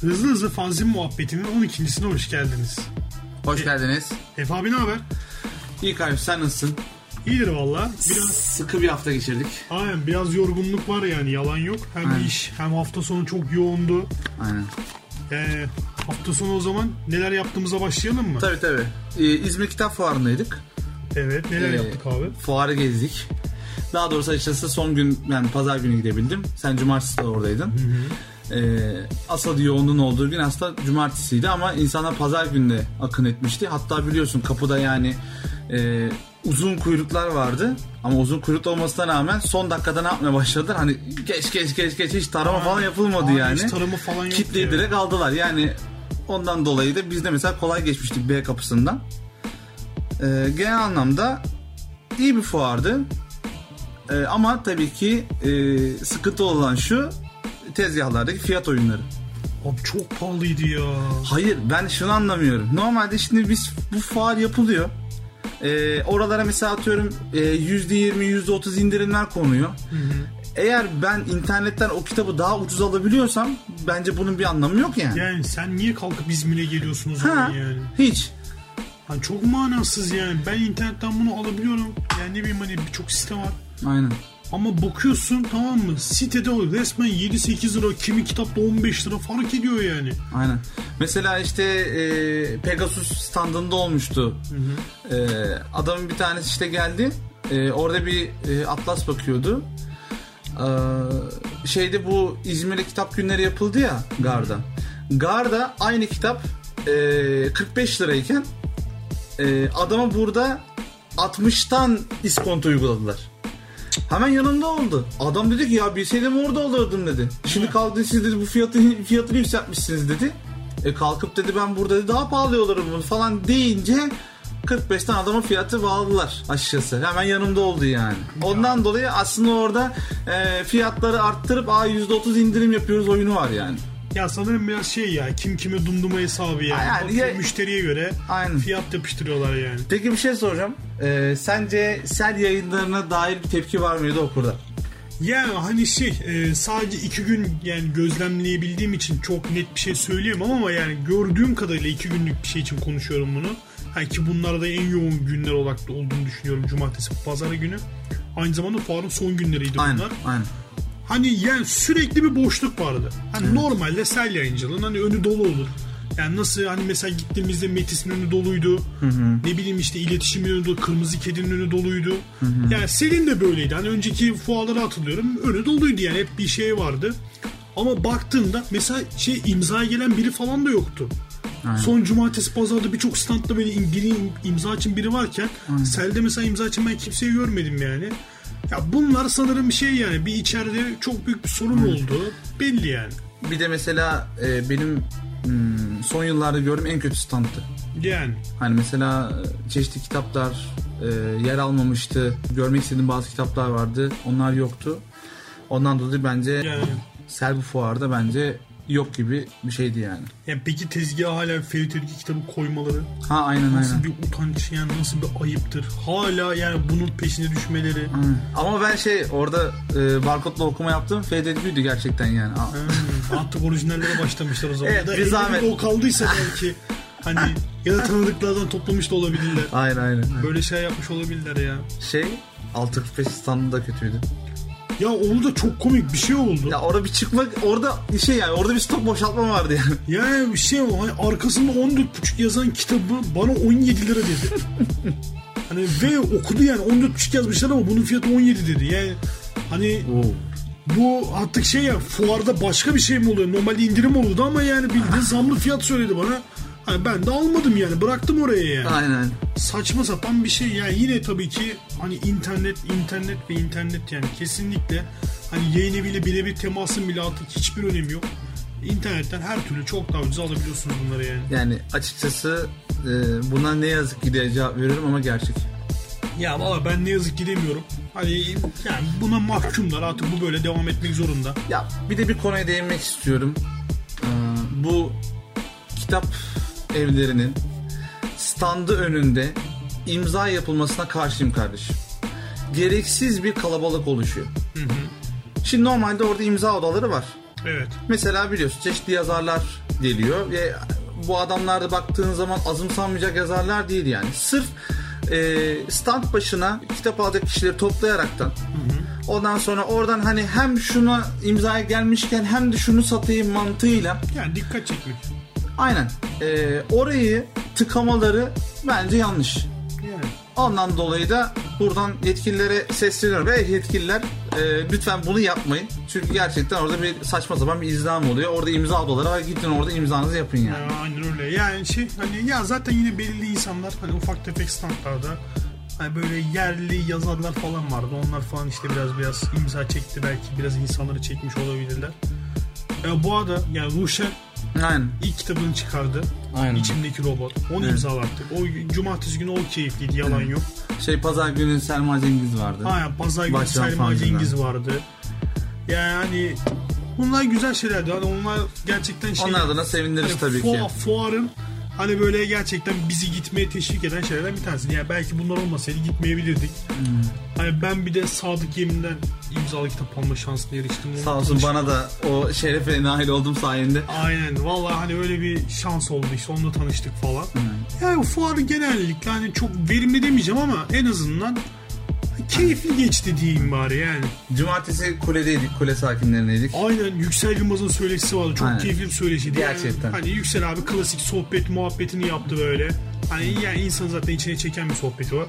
Hızlı hızlı fanzin muhabbetinin 12.sine hoş geldiniz. Hoş geldiniz. Efe abi ne haber? İyi kardeşim sen nasılsın? İyidir valla. Biraz Sıkı bir hafta geçirdik. aynen biraz yorgunluk var yani yalan yok. Hem Aynen. iş hem hafta sonu çok yoğundu. Aynen. Yani hafta sonu o zaman neler yaptığımıza başlayalım mı? Tabii tabii. Ee, İzmir Kitap Fuarı'ndaydık. Evet neler Ee, yaptık abi? Fuarı gezdik. Daha doğrusu açıkçası son gün yani pazar günü gidebildim. Sen cumartesi de oradaydın. Ee, asıl yoğunluğun olduğu gün aslında cumartesiydi ama insanlar pazar günde akın etmişti. Hatta biliyorsun kapıda yani e, uzun kuyruklar vardı. Ama uzun kuyruk olmasına rağmen son dakikada ne yapmaya başladılar? Hani geç geç geç geç hiç tarama falan yapılmadı Aynen, yani. hiç tarama falan yoktu Kitleyi direkt aldılar. Yani ondan dolayı da biz de mesela kolay geçmiştik B kapısından. Ee, genel anlamda iyi bir fuardı. Ee, ama tabii ki e, sıkıntı olan şu tezgahlardaki fiyat oyunları. Abi çok pahalıydı ya. Hayır ben şunu anlamıyorum. Normalde şimdi biz bu fuar yapılıyor. Ee, oralara mesela atıyorum e, %20 %30 indirimler konuyor. Eğer ben internetten o kitabı daha ucuz alabiliyorsam bence bunun bir anlamı yok yani. Yani sen niye kalkıp İzmir'e geliyorsun o zaman Ha, yani? hiç. Hani çok manasız yani. Ben internetten bunu alabiliyorum. Yani ne bileyim hani birçok site var. Aynen. Ama bakıyorsun tamam mı? Sitede o resmen 7-8 lira, kimi kitapta 15 lira fark ediyor yani. Aynen. Mesela işte e, Pegasus standında olmuştu. E, adamın bir tanesi işte geldi. E, orada bir e, atlas bakıyordu. E, şeyde bu İzmir'de kitap günleri yapıldı ya Garda. Garda aynı kitap e, 45 lirayken e, adama burada 60'tan iskonto uyguladılar. Hemen yanımda oldu. Adam dedi ki ya bilseydim orada olurdum dedi. Şimdi kalktınız siz dedi bu fiyatı fiyatını yükseltmişsiniz dedi. E kalkıp dedi ben burada dedi, daha pahalı olurum bunu falan deyince 45'ten adamın fiyatı bağladılar açıkçası. Hemen yanımda oldu yani. Ondan dolayı aslında orada e, fiyatları arttırıp a %30 indirim yapıyoruz oyunu var yani. Ya sanırım biraz şey ya kim kime dumduma hesabı yani. Yani ya- müşteriye göre Aynen. fiyat yapıştırıyorlar yani. Peki bir şey soracağım. E, sence sel yayınlarına dair bir tepki var mıydı okurda? Ya hani şey e, sadece iki gün yani gözlemleyebildiğim için çok net bir şey söyleyemem ama yani gördüğüm kadarıyla iki günlük bir şey için konuşuyorum bunu. Ha ki bunlar da en yoğun günler olarak da olduğunu düşünüyorum cumartesi pazar günü. Aynı zamanda fuarın son günleriydi Aynen. bunlar. Aynen. Hani yani sürekli bir boşluk vardı. Hani normalde sel yayıncılığın hani önü dolu olur. Yani nasıl hani mesela gittiğimizde Metis'in önü doluydu. Ne bileyim işte iletişimin önü dolu, Kırmızı Kedi'nin önü doluydu. Yani Selin de böyleydi. Hani önceki fuarları hatırlıyorum. Önü doluydu yani hep bir şey vardı. Ama baktığında mesela şey imzaya gelen biri falan da yoktu. Son cumartesi pazarda birçok standta böyle im- imza için biri varken Sel'de mesela imza için ben kimseyi görmedim yani. Ya bunlar sanırım bir şey yani bir içeride çok büyük bir sorun oldu. Belli yani. Bir de mesela e, benim hmm, son yıllarda gördüğüm en kötü standtı. Yani. Hani mesela e, çeşitli kitaplar e, yer almamıştı. Görmek istediğim bazı kitaplar vardı. Onlar yoktu. Ondan dolayı bence Yani. Selvi Fuar'da bence yok gibi bir şeydi yani. yani peki tezgaha hala Ferit Ergi kitabı koymaları Ha aynen nasıl aynen. bir utanç yani nasıl bir ayıptır. Hala yani bunun peşine düşmeleri. Aynen. Ama ben şey orada e, barkodla okuma yaptım. Fededgüydü gerçekten yani. Hmm, artık orijinallere başlamışlar o zaman. Evet, ya da bir zahmet. o kaldıysa belki hani ya da tanıdıklardan toplamış da olabilirler. Aynen aynen. Böyle şey yapmış olabilirler ya. Şey 645 standı da kötüydü. Ya orada çok komik bir şey oldu. Ya orada bir çıkmak orada şey yani orada bir stok boşaltma vardı yani. Yani bir şey o hani arkasında 14.5 yazan kitabı bana 17 lira dedi. hani ve okudu yani 14.5 yazmışlar ama bunun fiyatı 17 dedi. Yani hani bu artık şey ya fuarda başka bir şey mi oluyor? Normalde indirim olurdu ama yani bildiğin zamlı fiyat söyledi bana. Hani ben de almadım yani bıraktım oraya yani. Aynen. Saçma sapan bir şey yani yine tabii ki hani internet internet ve internet yani kesinlikle hani yayın eviyle birebir temasın bile artık hiçbir önemi yok. İnternetten her türlü çok daha ucuz alabiliyorsunuz bunları yani. Yani açıkçası e, buna ne yazık ki diye cevap veriyorum ama gerçek. Ya valla ben ne yazık ki demiyorum. Hani yani buna mahkumlar artık bu böyle devam etmek zorunda. Ya bir de bir konuya değinmek istiyorum. Ee, bu kitap evlerinin standı önünde imza yapılmasına karşıyım kardeşim. Gereksiz bir kalabalık oluşuyor. Şimdi normalde orada imza odaları var. Evet. Mesela biliyorsun çeşitli yazarlar geliyor ve bu adamlar da baktığın zaman azımsanmayacak yazarlar değil yani. Sırf e, stand başına kitap alacak kişileri toplayaraktan ondan sonra oradan hani hem şuna imzaya gelmişken hem de şunu satayım mantığıyla Yani dikkat çekmek. Aynen e, orayı tıkamaları bence yanlış. Yani. Ondan dolayı da buradan yetkililere sesleniyorum ve yetkililer e, lütfen bunu yapmayın. Çünkü gerçekten orada bir saçma sapan bir izdiham oluyor. Orada imza odaları var. Gidin orada imzanızı yapın yani. Ya, aynen öyle. Yani şey hani ya zaten yine belirli insanlar hani ufak tefek standlarda hani böyle yerli yazarlar falan vardı. Onlar falan işte biraz biraz imza çekti belki biraz insanları çekmiş olabilirler. Ya bu arada yani Ruşen Aynen. ilk kitabını çıkardı. Aynen. İçimdeki robot. Onu Evet. imzalattık. O cumartesi günü o keyifliydi yalan Evet. yok. Şey pazar günü Selma Cengiz vardı. Aynen pazar günü Başkan Selma. Cengiz vardı. Yani hani bunlar güzel şeylerdi. Hani onlar gerçekten şey. Onlar adına seviniriz Hani tabii ki. fua- Fuarın hani böyle gerçekten bizi gitmeye teşvik eden şeylerden bir tanesi. Yani belki bunlar olmasaydı gitmeyebilirdik. Hmm. Hani ben bir de Sadık Yemin'den imzalı kitap alma şansına eriştim. Onu Sağ olsun bana da o şerefe nail oldum sayende. Aynen. Vallahi hani öyle bir şans oldu işte. Onunla tanıştık falan. Yani o fuarı genellikle hani çok verimli demeyeceğim ama en azından keyifli geçti diyeyim bari yani. Cumartesi kuledeydik, kule sakinlerindeydik. Aynen Yüksel Yılmaz'ın söyleşisi vardı. Çok Aynen. keyifli bir söyleşiydi. Yani Gerçekten. hani Yüksel abi klasik sohbet muhabbetini yaptı böyle. Hani yani insan zaten içine çeken bir sohbeti var.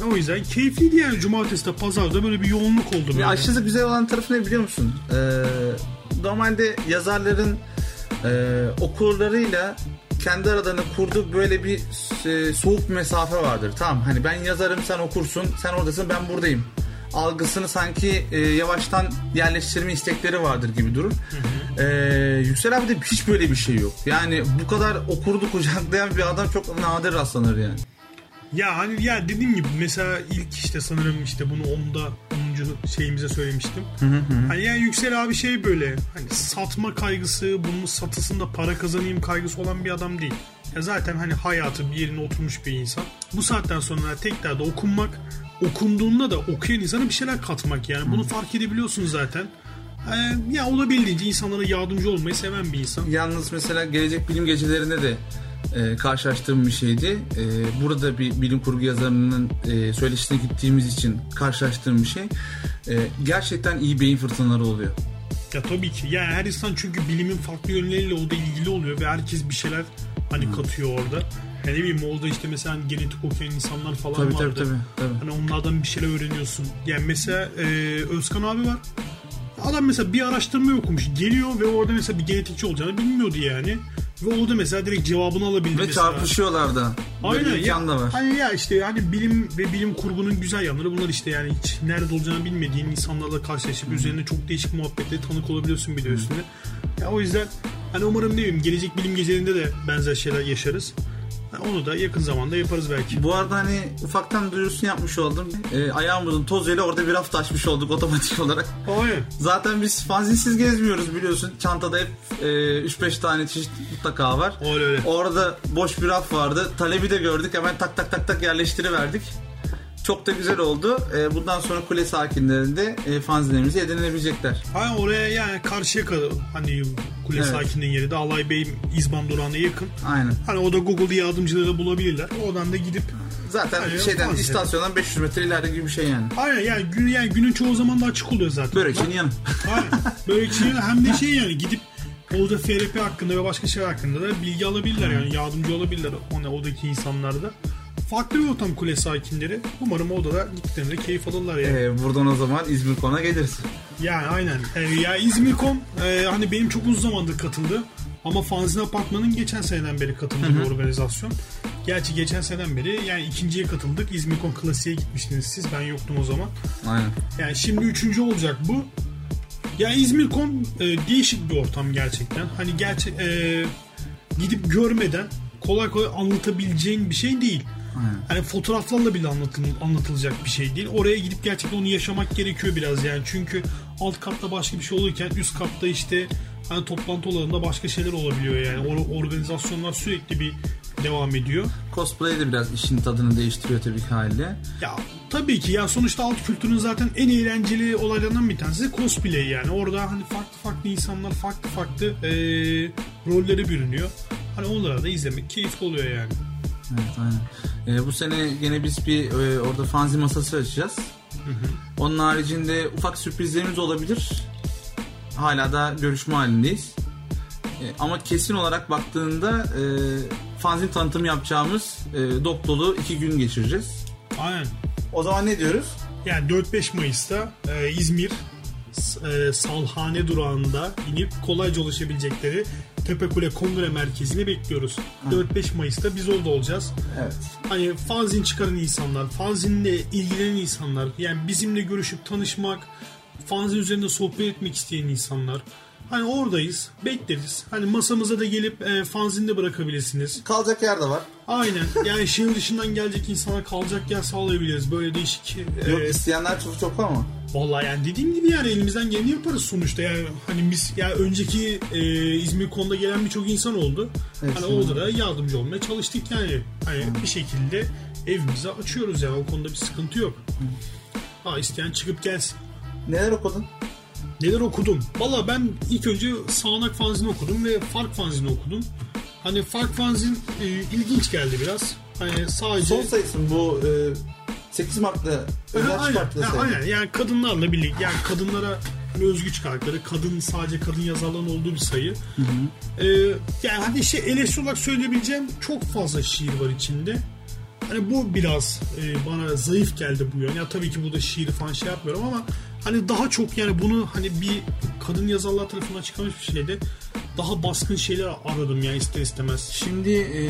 Yani o yüzden keyifliydi yani cumartesi de pazarda böyle bir yoğunluk oldu böyle. Ya aşırı güzel olan tarafı ne biliyor musun? Ee, normalde yazarların e, okurlarıyla kendi aralarında kurduğu böyle bir e, soğuk mesafe vardır. Tamam hani ben yazarım sen okursun sen oradasın ben buradayım. Algısını sanki e, yavaştan yerleştirme istekleri vardır gibi durur. Ee, Yüksel abi de hiç böyle bir şey yok. Yani bu kadar okurdu kucaklayan bir adam çok nadir rastlanır yani. Ya hani ya dediğim gibi mesela ilk işte sanırım işte bunu onda 10. şeyimize söylemiştim. Hani yani Yüksel abi şey böyle hani satma kaygısı, bunun satısında para kazanayım kaygısı olan bir adam değil. Ya zaten hani hayatı bir yerine oturmuş bir insan. Bu saatten sonra tekrar da okunmak, okunduğunda da okuyan insana bir şeyler katmak yani. Bunu fark edebiliyorsun zaten. Ee, ya olabildiğince insanlara yardımcı olmayı seven bir insan. Yalnız mesela gelecek bilim gecelerinde de e, karşılaştığım bir şeydi. E, burada bir bilim kurgu yazarının e, söyleşisine gittiğimiz için karşılaştığım bir şey. E, gerçekten iyi beyin fırtınaları oluyor. Ya tabii ki. Yani her insan çünkü bilimin farklı yönleriyle o da ilgili oluyor ve herkes bir şeyler hani katıyor orada. Yani ne bileyim orada işte mesela hani genetik okuyan insanlar falan Tabii tabii vardı. tabii. tabii. Hani onlardan bir şeyler öğreniyorsun. Yani mesela e, Özkan abi var. Adam mesela bir araştırma okumuş. Geliyor ve orada mesela bir genetikçi olacağını bilmiyordu yani. Ve orada mesela direkt cevabını alabildi Ve mesela. çarpışıyorlar da. Aynen ya. da var. Hani ya işte hani bilim ve bilim kurgunun güzel yanları bunlar işte yani hiç nerede olacağını bilmediğin insanlarla karşılaşıp üzerine çok değişik muhabbetlere tanık olabiliyorsun bir de üstüne. Ya o yüzden hani umarım ne bileyim gelecek bilim gecelerinde de benzer şeyler yaşarız. Onu da yakın zamanda yaparız belki. Bu arada hani ufaktan duyurusunu yapmış oldum. E, ayağımızın tozuyla orada bir hafta açmış olduk otomatik olarak. Aynen. Zaten biz fanzinsiz gezmiyoruz biliyorsun. Çantada hep e, 3-5 tane çeşit mutlaka var. Öyle öyle. Orada boş bir raf vardı. Talebi de gördük. Hemen tak tak tak tak yerleştiriverdik. Çok da güzel oldu. E, bundan sonra kule sakinlerinde e, fanzinlerimizi edinebilecekler. Ha oraya yani karşıya kadar hani kule Evet. sakinliğin yeri de Alay Bey İzban durağına yakın. Aynen. Hani o da Google yardımcıları bulabilirler. Oradan da gidip Zaten Aynen, şeyden fanzin. istasyondan 500 metre ileride gibi bir şey yani. Aynen yani, gün, yani günün çoğu zaman da açık oluyor zaten. Börekçinin yanı. Aynen. Böyle şey hem de şey yani gidip orada FRP hakkında ve başka şeyler hakkında da bilgi alabilirler yani yardımcı olabilirler ona oradaki insanlar da. Farklı bir ortam kule sakinleri. Umarım orada da gittiklerinde keyif alırlar yani. E, buradan o zaman İzmir kona geliriz. Yani aynen. Ee, ya İzmirkom e, hani benim çok uzun zamandır katıldı. Ama Fanzin Apartman'ın geçen seneden beri katıldığı bir organizasyon. Gerçi geçen seneden beri yani ikinciye katıldık. İzmirkom Klasik'e gitmiştiniz siz. Ben yoktum o zaman. Aynen. Yani şimdi üçüncü olacak bu. Ya İzmirkom e, değişik bir ortam gerçekten. Hani gerçek e, gidip görmeden kolay kolay anlatabileceğin bir şey değil. Aynen. Hani fotoğraflarla bile anlatıl, anlatılacak bir şey değil. Oraya gidip gerçekten onu yaşamak gerekiyor biraz yani. Çünkü alt katta başka bir şey olurken üst katta işte hani toplantı alanında başka şeyler olabiliyor yani. O organizasyonlar sürekli bir devam ediyor. Cosplay de biraz işin tadını değiştiriyor tabii ki haliyle. Ya tabii ki ya sonuçta alt kültürün zaten en eğlenceli olaylarından bir tanesi cosplay yani. Orada hani farklı farklı insanlar farklı farklı e, rollere bürünüyor. Hani onlara da izlemek keyifli oluyor yani. Evet aynen. E, bu sene gene biz bir e, orada fanzi masası açacağız. Onun haricinde ufak sürprizlerimiz olabilir. Hala da görüşme halindeyiz. E, ama kesin olarak baktığında e, fanzin tanıtımı yapacağımız e, dop dolu iki gün geçireceğiz. Aynen. O zaman ne diyoruz? Yani 4-5 Mayıs'ta e, İzmir e, Salhane durağında inip kolayca ulaşabilecekleri Tepekule Kongre Merkezi'ne bekliyoruz. 4-5 Mayıs'ta biz orada olacağız. Evet. Hani fanzin çıkaran insanlar, fanzinle ilgilenen insanlar, yani bizimle görüşüp tanışmak, fanzin üzerinde sohbet etmek isteyen insanlar. Hani oradayız, bekleriz. Hani masamıza da gelip e, fanzinde bırakabilirsiniz. Kalacak yer de var. Aynen. Yani şehir dışından gelecek insana kalacak yer sağlayabiliriz. Böyle değişik. e, Yok isteyenler çok çok ama. Vallahi yani dediğim gibi yani elimizden geleni yaparız sonuçta. Yani hani biz ya önceki e, İzmir konuda gelen birçok insan oldu. Evet, hani orada da yardımcı olmaya çalıştık yani. Hani bir şekilde evimizi açıyoruz yani o konuda bir sıkıntı yok. Ha isteyen çıkıp gelsin. Neler okudun? Neler okudum? Valla ben ilk önce Sağanak fanzini okudum ve Fark fanzini okudum. Hani Fark fanzin e, ilginç geldi biraz. Hani sadece... Son sayısı mı bu e, 8 Mart'ta özel aynen, aynen yani kadınlarla birlikte yani kadınlara özgü çıkarttıkları kadın sadece kadın yazarların olduğu bir sayı. Ee, yani hani şey eleştiri olarak söyleyebileceğim çok fazla şiir var içinde. Hani bu biraz e, bana zayıf geldi bu yön. Ya tabii ki burada şiir falan şey yapmıyorum ama hani daha çok yani bunu hani bir kadın yazarlar tarafından çıkarmış bir şeyde daha baskın şeyler aradım yani ister istemez. Şimdi e,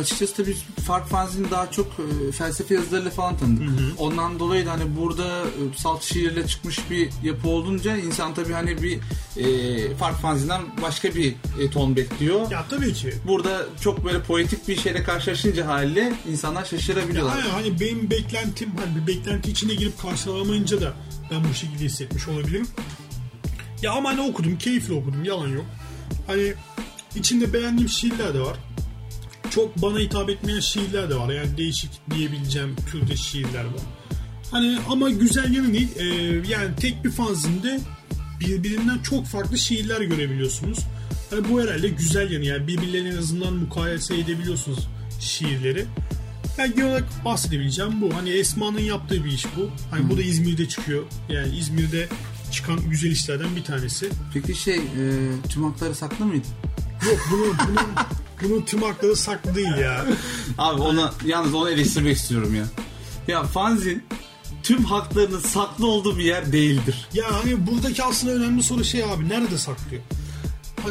açıkçası tabii Fark Fanzin'i daha çok e, felsefe yazılarıyla falan tanıdık. Ondan dolayı da hani burada e, salt şiirle çıkmış bir yapı olunca insan tabii hani bir e, Fark Fanzin'den başka bir e, ton bekliyor. Ya tabii ki. Burada çok böyle poetik bir şeyle karşılaşınca haliyle insanlar şaşırabiliyorlar. Aynen hani benim beklentim hani bir beklenti içine girip karşılamayınca da ben bu şekilde hissetmiş olabilirim. Ya ama hani okudum, keyifli okudum, yalan yok. Hani içinde beğendiğim şiirler de var. Çok bana hitap etmeyen şiirler de var. Yani değişik diyebileceğim türde şiirler var. Hani ama güzel yanı değil. Ee, yani tek bir fanzinde birbirinden çok farklı şiirler görebiliyorsunuz. Hani bu herhalde güzel yanı. Yani birbirlerine en azından mukayese edebiliyorsunuz şiirleri. Ben genel olarak bahsedebileceğim bu. Hani Esma'nın yaptığı bir iş bu. Hani bu da İzmir'de çıkıyor. Yani İzmir'de çıkan güzel işlerden bir tanesi. Peki şey e, tüm hakları saklı mıydı? Yok bunun, bunun, bunun tüm hakları saklı değil ya. Abi ona yalnız onu eleştirmek istiyorum ya. Ya fanzin tüm haklarının saklı olduğu bir yer değildir. Ya hani buradaki aslında önemli soru şey abi nerede saklıyor?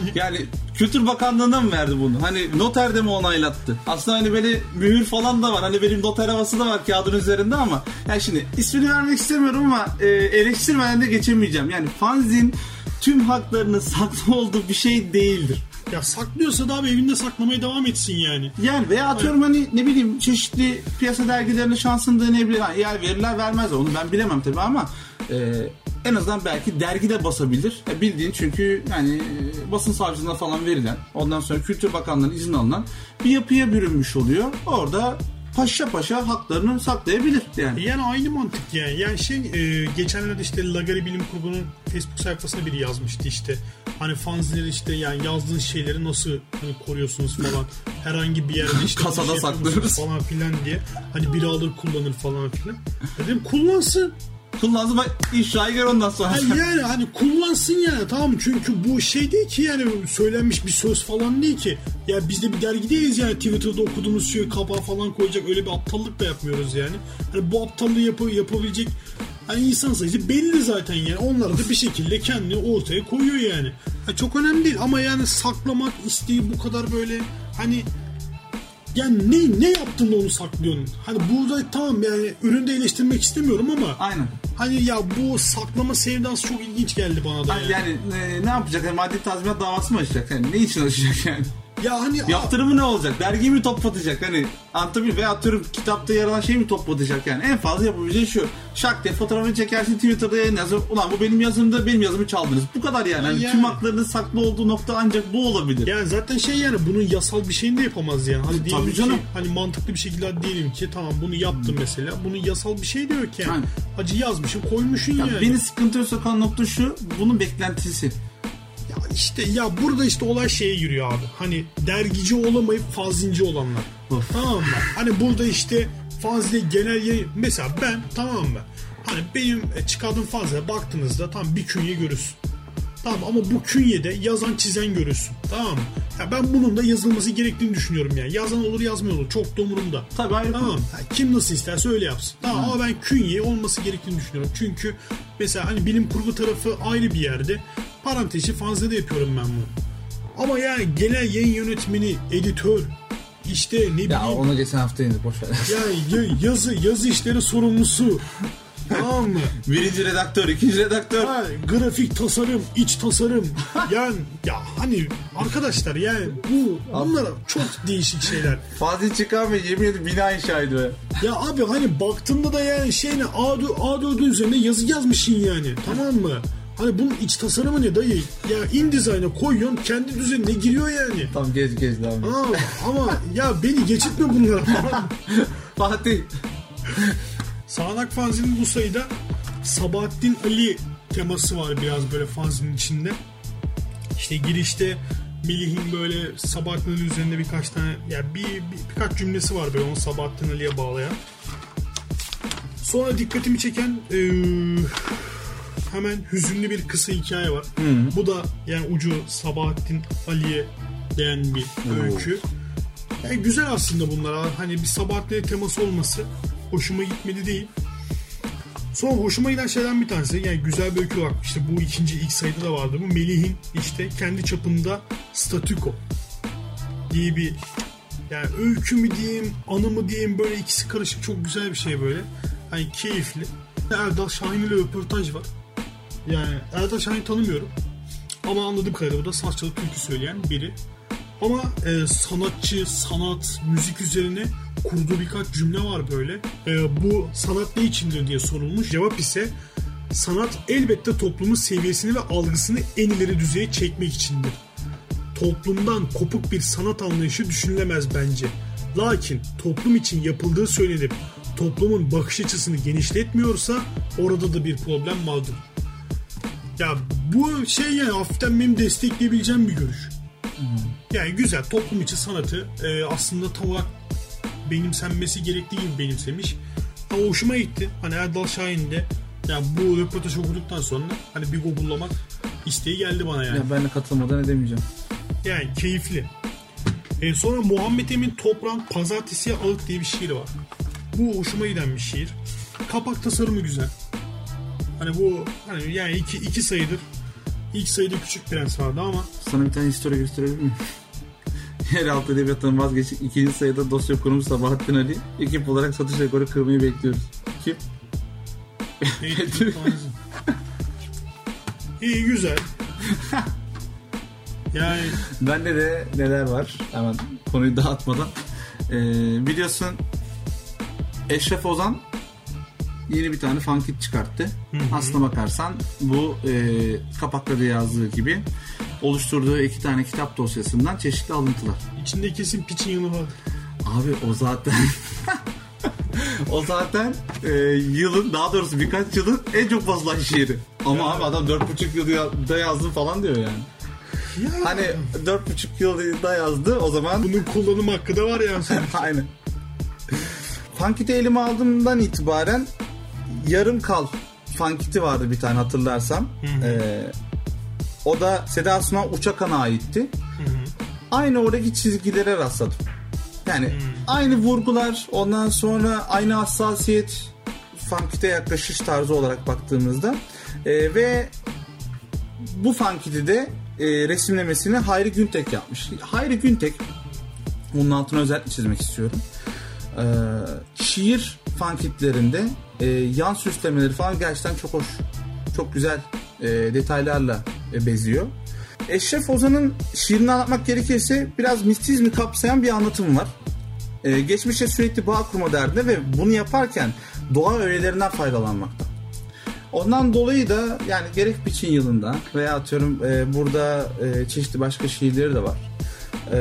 Yani Kültür Bakanlığı'na mı verdi bunu? Hani noterde mi onaylattı? Aslında hani böyle mühür falan da var. Hani benim noter havası da var kağıdın üzerinde ama yani şimdi ismini vermek istemiyorum ama e, eleştirmeden de geçemeyeceğim. Yani fanzin tüm haklarının saklı olduğu bir şey değildir. ya saklıyorsa da abi evinde saklamaya devam etsin yani. Yani veya atıyorum hani ne bileyim çeşitli piyasa dergilerine şansını deneyebilir. Yani yer verirler vermezler onu ben bilemem tabii ama e, en azından belki dergide basabilir. E, bildiğin çünkü yani e, basın savcılığına falan verilen ondan sonra Kültür Bakanlığı'nın izin alınan bir yapıya bürünmüş oluyor. Orada paşa paşa haklarını saklayabilir yani. Yani aynı mantık yani. Yani şey e, geçenlerde işte Lagari Bilim Kurulu'nun Facebook sayfasına biri yazmıştı işte. Hani fanzleri işte yani yazdığınız şeyleri nasıl hani koruyorsunuz falan. Herhangi bir yerde işte Kasada şey saklıyoruz. falan filan diye. Hani biri alır kullanır falan filan. Dedim kullansın. Kullansın bak ifşayı gör ondan sonra. Yani, hani kullansın yani tamam çünkü bu şey değil ki yani söylenmiş bir söz falan değil ki. Ya biz de bir dergideyiz yani Twitter'da okuduğumuz şeyi kapağı falan koyacak öyle bir aptallık da yapmıyoruz yani. Hani bu aptallığı yapı, yapabilecek hani insan sayısı belli zaten yani. Onlar da bir şekilde kendini ortaya koyuyor yani. Ha, çok önemli değil ama yani saklamak isteği bu kadar böyle hani yani ne ne yaptın da onu saklıyorsun? Hani burada tamam yani üründe eleştirmek istemiyorum ama Aynen. Hani ya bu saklama sevdası çok ilginç geldi bana da. Yani, Yani. yani e, ne yapacak? Yani maddi tazminat davası mı açacak? Yani ne için açacak yani? Ya hani Yaptırımı ne olacak? Dergiyi mi toplatacak? Hani anlatabiliyor veya atıyorum kitapta yer alan şey mi toplatacak yani? En fazla yapabileceği şu. Şak diye fotoğrafını çekersin Twitter'da yayınlarsın. Ulan bu benim yazımda benim yazımı çaldınız. Bu kadar yani. Hani Yani. Tüm haklarının saklı olduğu nokta ancak bu olabilir. Yani zaten şey yani bunun yasal bir şeyini de yapamaz yani. Hani diyelim Tabii ki canım. hani mantıklı bir şekilde diyelim ki tamam bunu yaptım mesela. Bunun yasal bir şey de yok yani. Aynen. Hacı yazmışsın koymuşsun Ya yani. Beni sıkıntıya sokan nokta şu. Bunun beklentisi. Ya işte ya burada işte olay şeye giriyor abi. Hani dergici olamayıp fanzinci olanlar. Of. Tamam mı? Hani burada işte fanzine genel yayın... Mesela ben tamam mı? Hani benim e, çıkardığım fanzine baktığınızda tam bir künye görürsün. Tamam ama bu künyede yazan çizen görürsün. Tamam mı? Ya ben bunun da yazılması gerektiğini düşünüyorum yani. Yazan olur yazmıyor olur. Çok da umurumda. Tabii ayrı Tamam. Ha, kim nasıl isterse öyle yapsın. Tamam ama ben künye olması gerektiğini düşünüyorum. Çünkü mesela hani bilim kurgu tarafı ayrı bir yerde. Parantezi fanzine de yapıyorum ben bunu. Ama yani genel yayın yönetmeni, editör, işte ne bileyim Ya onu geçen hafta indik boş ver. yani ya- yazı yazı işleri sorumlusu. tamam mı? Birinci redaktör, ikinci redaktör. Ha, grafik tasarım, iç tasarım. Yani ya hani arkadaşlar yani bu bunlar çok değişik şeyler. Fatih çıkan ve yemin ederim bina inşa ediyor. Ya abi hani baktığında da yani şey ne A4, A4 üzerine yazı yazmışsın yani tamam mı? Hani bunun iç tasarımı ne dayı? Ya InDesign'a koyuyorsun kendi düzenine giriyor yani. Tamam gez gez devam et. Ama, ya beni geçitme bunlara. Fatih. Sağanak fanzinin bu sayıda Sabahattin Ali teması var biraz böyle fanzinin içinde. İşte girişte Melih'in böyle Sabahattin Ali üzerinde birkaç tane ya bir, bir- birkaç cümlesi var böyle onu Sabahattin Ali'ye bağlayan. Sonra dikkatimi çeken eee, hemen hüzünlü bir kısa hikaye var. Bu da yani ucu Sabahattin Ali'ye değen bir öykü. Yani güzel aslında bunlar. Hani bir Sabahattin Ali teması olması hoşuma gitmedi değil. Sonra hoşuma giden şeylerden bir tanesi yani güzel bir öykü var. İşte bu ikinci ilk sayıda da vardı. Bu Melih'in işte kendi çapında statüko diye bir yani öykü mü diyeyim, anı mı diyeyim böyle ikisi karışık çok güzel bir şey böyle. Hani keyifli. Erdal Şahin ile röportaj var. Yani Erdal Şahin tanımıyorum. Ama anladığım kadarıyla bu da Saççalı türkü söyleyen biri. Ama e, sanatçı, sanat, müzik üzerine kurduğu birkaç cümle var böyle. E, bu sanat ne içindir diye sorulmuş. Cevap ise sanat elbette toplumun seviyesini ve algısını en ileri düzeye çekmek içindir. Toplumdan kopuk bir sanat anlayışı düşünülemez bence. Lakin toplum için yapıldığı söylenip toplumun bakış açısını genişletmiyorsa orada da bir problem vardır. Ya bu şey yani hafiften benim destekleyebileceğim bir görüş. Yani güzel toplum içi sanatı e, aslında tam olarak benimsenmesi gerektiği gibi benimsemiş. Ama hoşuma gitti. Hani Erdal Şahin de yani bu röportajı okuduktan sonra hani bir google'lamak isteği geldi bana yani. Ya ben de katılmadan edemeyeceğim. Yani keyifli. E, sonra Muhammed Emin Toprak Pazartesiye Ağıt diye bir şiir var. Bu hoşuma giden bir şiir. Kapak tasarımı güzel. Hani bu hani yani iki, iki sayıdır. İlk sayıda Küçük Prens vardı ama Sana bir tane histori gösterebilir miyim? Yeraltı edebiyatından vazgeçtik. İkinci sayıda dosya kurumu Sabahattin Ali. Ekip olarak satış rekoru kırmayı bekliyoruz. Kim? İyi güzel. Yani Bende de neler var? Hemen konuyu dağıtmadan. Ee, biliyorsun Eşref Ozan yeni bir tane funkit çıkarttı. Aslına bakarsan bu e, kapakta da yazdığı gibi oluşturduğu iki tane kitap dosyasından çeşitli alıntılar. içinde kesin piçin yanı var. Abi o zaten o zaten e, yılın daha doğrusu birkaç yılın en çok basılan şiiri. Ama abi adam dört buçuk yılda yazdım falan diyor yani. Ya, Hani dört buçuk yılda yazdı o zaman bunun kullanım hakkı da var ya. Aynen. Funkit'i elime aldığımdan itibaren yarım kal Funkit'i vardı bir tane hatırlarsam. Ee, o da Seda Sunan Uçakan'a aitti. Aynı oradaki çizgilere rastladım. Yani aynı vurgular ondan sonra aynı hassasiyet Funkit'e yaklaşış tarzı olarak baktığımızda Ee, ve bu Funkit'i de e, resimlemesini Hayri Güntek yapmış. Hayri Güntek bunun altını özellikle çizmek istiyorum. Ee, şiir fankitlerinde e, yan süslemeleri falan gerçekten çok hoş. Çok güzel e, detaylarla e, beziyor. Eşref Ozan'ın şiirini anlatmak gerekirse biraz mistizmi kapsayan bir anlatım var. Ee, geçmişe sürekli bağ kurma derdinde ve bunu yaparken doğa öğelerinden faydalanmakta. Ondan dolayı da yani gerek Biçin yılında veya atıyorum e, burada e, çeşitli başka şiirleri de var. E,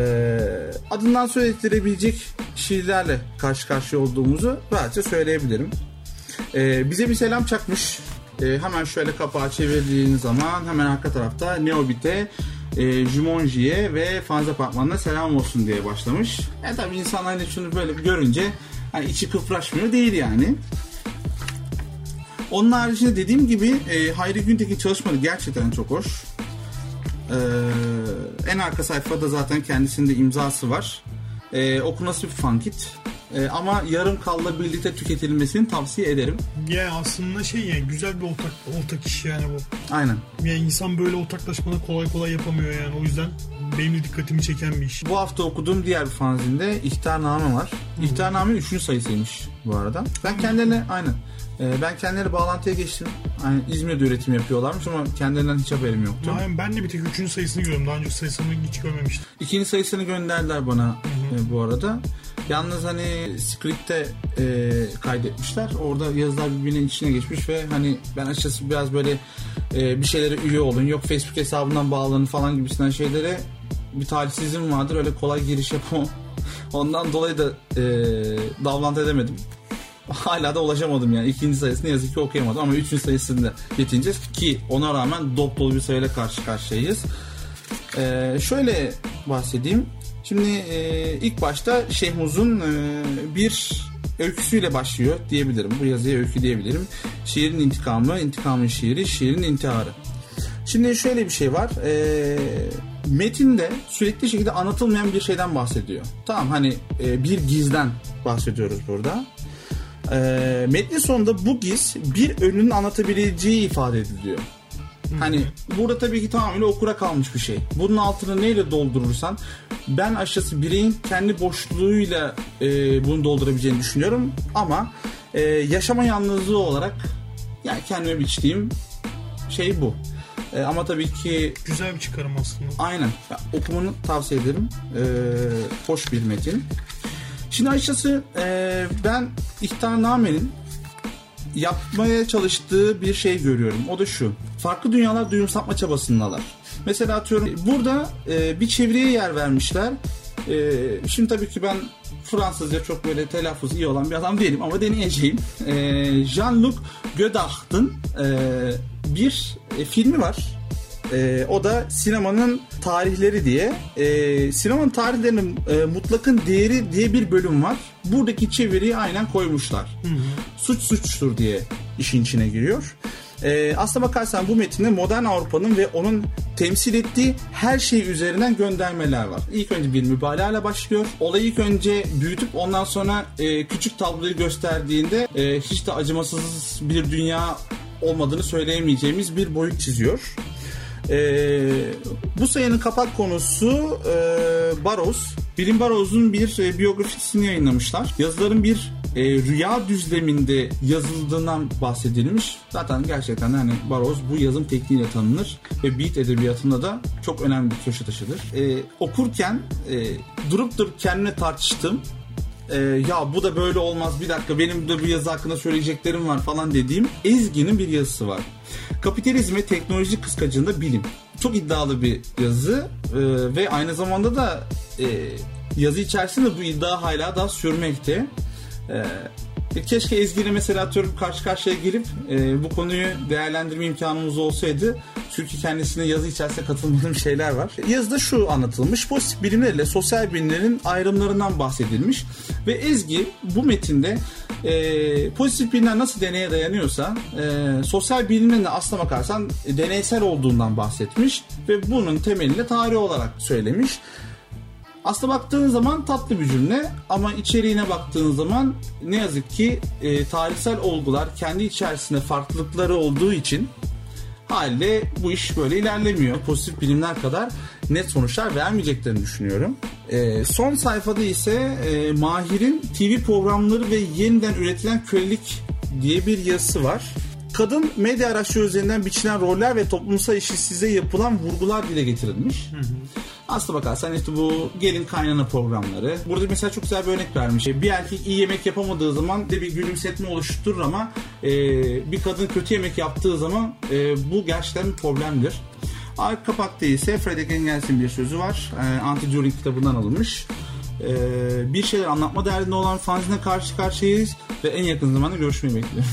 adından söz ettirebilecek şiirlerle karşı karşıya olduğumuzu rahatça söyleyebilirim. E, bize bir selam çakmış. E, hemen şöyle kapağı çevirdiğin zaman hemen arka tarafta Neobit'e e, Jumonji'ye ve Fanz Apartmanı'na selam olsun diye başlamış. E tabi insanlar hani şunu böyle görünce hani içi kıpraşmıyor değil yani. Onun haricinde dediğim gibi e, Hayri Güntekin çalışmaları gerçekten çok hoş. E, en arka sayfada zaten kendisinde imzası var. E, okunası bir fankit. E, ama yarım kalla birlikte tüketilmesini tavsiye ederim. Ya aslında şey yani güzel bir ortak ortak iş yani bu. Aynen. Yani insan böyle ortaklaşmanı kolay kolay yapamıyor yani. O yüzden benim de dikkatimi çeken bir iş. Bu hafta okuduğum diğer bir fanzinde İhtarname var. İhtarname 3. sayısıymış bu arada. Ben kendilerine aynen. Ee, ben kendileri bağlantıya geçtim. Yani İzmir'de üretim yapıyorlarmış ama kendilerinden hiç haberim yoktu. Yani ben de bir tek üçüncü sayısını görüyorum. Daha önce sayısını hiç görmemiştim. İkinci sayısını gönderdiler bana e, bu arada. Yalnız hani script'te e, kaydetmişler. Orada yazılar birbirinin içine geçmiş ve hani ben açıkçası biraz böyle e, bir şeylere üye olun yok Facebook hesabından bağlanın falan gibisinden şeylere bir talihsizliğim vardır. Öyle kolay giriş yapamam. Ondan dolayı da e, davlant edemedim. Hala da ulaşamadım yani. ikinci sayısını yazık ki okuyamadım ama üçüncü sayısında yetineceğiz ki ona rağmen dop bir sayıyla karşı karşıyayız. Ee, şöyle bahsedeyim. Şimdi e, ilk başta Şehmuz'un e, bir öyküsüyle başlıyor diyebilirim. Bu yazıya öykü diyebilirim. Şiirin intikamı, intikamın şiiri, şiirin intiharı. Şimdi şöyle bir şey var. E, metinde sürekli şekilde anlatılmayan bir şeyden bahsediyor. Tamam hani e, bir gizden bahsediyoruz burada. E, metnin sonunda bu giz bir önünün anlatabileceği ifade ediliyor. Hani burada tabii ki tamamıyla okura kalmış bir şey. Bunun altını neyle doldurursan ben aşağısı bireyin kendi boşluğuyla e, bunu doldurabileceğini düşünüyorum. Ama e, yaşama yalnızlığı olarak yani kendime biçtiğim şey bu. E, ama tabii ki Güzel bir çıkarım aslında. aynen ya, okumanı tavsiye ederim. E, hoş bir metin. Şimdi açıkçası e, ben ihtarnamenin yapmaya çalıştığı bir şey görüyorum. O da şu. Farklı dünyalar duyum sapma çabasındalar. Mesela atıyorum burada e, bir çeviriye yer vermişler. E, şimdi tabii ki ben Fransızca çok böyle telaffuz iyi olan bir adam değilim ama deneyeceğim. E, Jean-Luc Godard'ın e, bir e, filmi var. E, o da sinemanın tarihleri diye. E, sinemanın tarihlerinin e, mutlakın değeri diye bir bölüm var. Buradaki çeviriyi aynen koymuşlar. Suç suçtur diye işin içine giriyor. E, aslına bakarsan bu metinde modern Avrupa'nın ve onun temsil ettiği her şey üzerinden göndermeler var. İlk önce bir mübalağayla başlıyor. Olayı ilk önce büyütüp ondan sonra e, küçük tabloyu gösterdiğinde e, hiç de acımasız bir dünya olmadığını söyleyemeyeceğimiz bir boyut çiziyor. Ee, bu sayının kapak konusu e, Barrows. Bilim Barrows'un bir e, biyografisini yayınlamışlar. Yazıların bir e, rüya düzleminde yazıldığından bahsedilmiş. Zaten gerçekten hani Barrows bu yazım tekniğiyle tanınır ve beat edebiyatında da çok önemli bir köşe taşıdır. E, okurken e, durup durup kendime tartıştım e, ya bu da böyle olmaz bir dakika benim de bu yazı hakkında söyleyeceklerim var falan dediğim Ezgi'nin bir yazısı var. Kapitalizm ve teknoloji kıskacında bilim. Çok iddialı bir yazı e, ve aynı zamanda da e, yazı içerisinde bu iddia hala daha sürmekte. E, keşke Ezgi'yle mesela atıyorum karşı karşıya gelip e, bu konuyu değerlendirme imkanımız olsaydı. Çünkü kendisine yazı içerisinde katılmadığım şeyler var. Yazıda şu anlatılmış. Pozitif bilimlerle sosyal bilimlerin ayrımlarından bahsedilmiş. Ve Ezgi bu metinde e, pozitif bilimler nasıl deneye dayanıyorsa e, sosyal bilimlerin de aslına bakarsan deneysel olduğundan bahsetmiş. Ve bunun temelini tarih olarak söylemiş. Aslına baktığın zaman tatlı bir cümle ama içeriğine baktığın zaman ne yazık ki e, tarihsel olgular kendi içerisinde farklılıkları olduğu için haliyle bu iş böyle ilerlemiyor. Pozitif bilimler kadar net sonuçlar vermeyeceklerini düşünüyorum. E, son sayfada ise e, Mahir'in TV programları ve yeniden üretilen kölelik diye bir yazısı var. kadın medya araçları üzerinden biçilen roller ve toplumsal eşitsizliğe yapılan vurgular dile getirilmiş. Hı hı. Aslına bakarsan işte bu gelin kaynana programları. Burada mesela çok güzel bir örnek vermiş. Bir erkek iyi yemek yapamadığı zaman de bir gülümsetme oluşturur ama e, bir kadın kötü yemek yaptığı zaman e, bu gerçekten bir problemdir. Arka kapakta ise Frederick Engels'in bir sözü var. E, Anti-During kitabından alınmış. E, bir şeyler anlatma derdinde olan fanzine karşı karşıyayız ve en yakın zamanda görüşmeyi bekliyorum.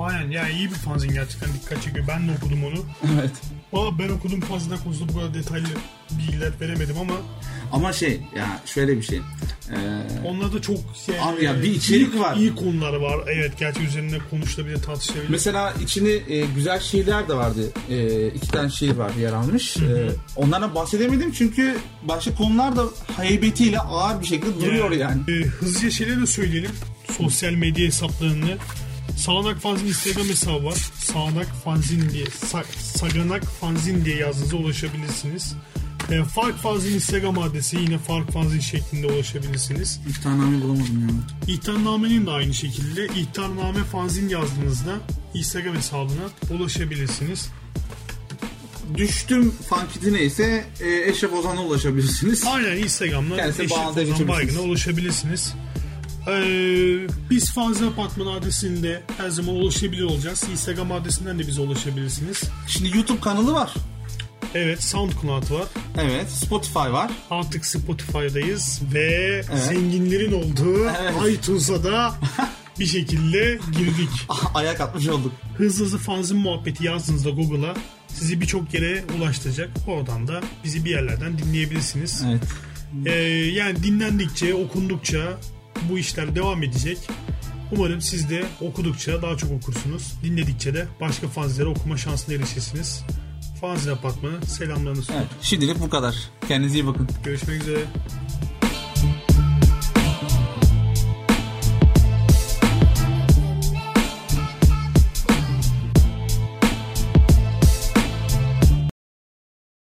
Aynen yani iyi bir fanzin gerçekten dikkat çekiyor. Ben de okudum onu. Evet. Aa, ben okudum fanzine konusunda bu kadar detaylı bilgiler veremedim ama ama şey ya şöyle bir şey. Ee, Onlarda çok şey, abi ya bir içerik iyi, var. İyi konular var. Evet gerçi üzerinde konuşulabilir tartışılabilir. Mesela içinde e, güzel şiirler de vardı. E, iki tane şiir var yer almış. E, onlardan bahsedemedim çünkü başka konular da heybetiyle ağır bir şekilde duruyor yani. yani. E, hızlıca şeyleri de söyleyelim. Sosyal medya hesaplarını Sağanak Fanzin Instagram hesabı var. Sağanak Fanzin diye, Sa Saganak Fanzin diye yazdığınızda ulaşabilirsiniz. E, Fark Fanzin Instagram adresi yine Fark Fanzin şeklinde ulaşabilirsiniz. İhtarname bulamadım ya. İhtarnamenin de aynı şekilde İhtarname Fanzin yazdığınızda Instagram hesabına ulaşabilirsiniz. Düştüm fankitine ise e, Eşref Ozan'a ulaşabilirsiniz. Aynen Instagram'da Eşref Ozan Baygın'a ulaşabilirsiniz. Ee, biz Fanzin Apartman adresinde her zaman ulaşabilir olacağız. Instagram adresinden de bize ulaşabilirsiniz. Şimdi YouTube kanalı var. Evet SoundCloud var. Evet Spotify var. Artık Spotify'dayız ve evet. zenginlerin olduğu evet. iTunes'a da bir şekilde girdik. Ayak atmış olduk. Hızlı hızlı fanzin muhabbeti yazdığınızda Google'a sizi birçok yere ulaştıracak. Oradan da bizi bir yerlerden dinleyebilirsiniz. Evet. Ee, yani dinlendikçe, okundukça bu işler devam edecek. Umarım siz de okudukça daha çok okursunuz. Dinledikçe de başka fanzilere okuma şansına erişirsiniz. Fanzil Apartmanı selamlarını sunuyor. Evet, şimdilik bu kadar. Kendinize iyi bakın. Görüşmek üzere.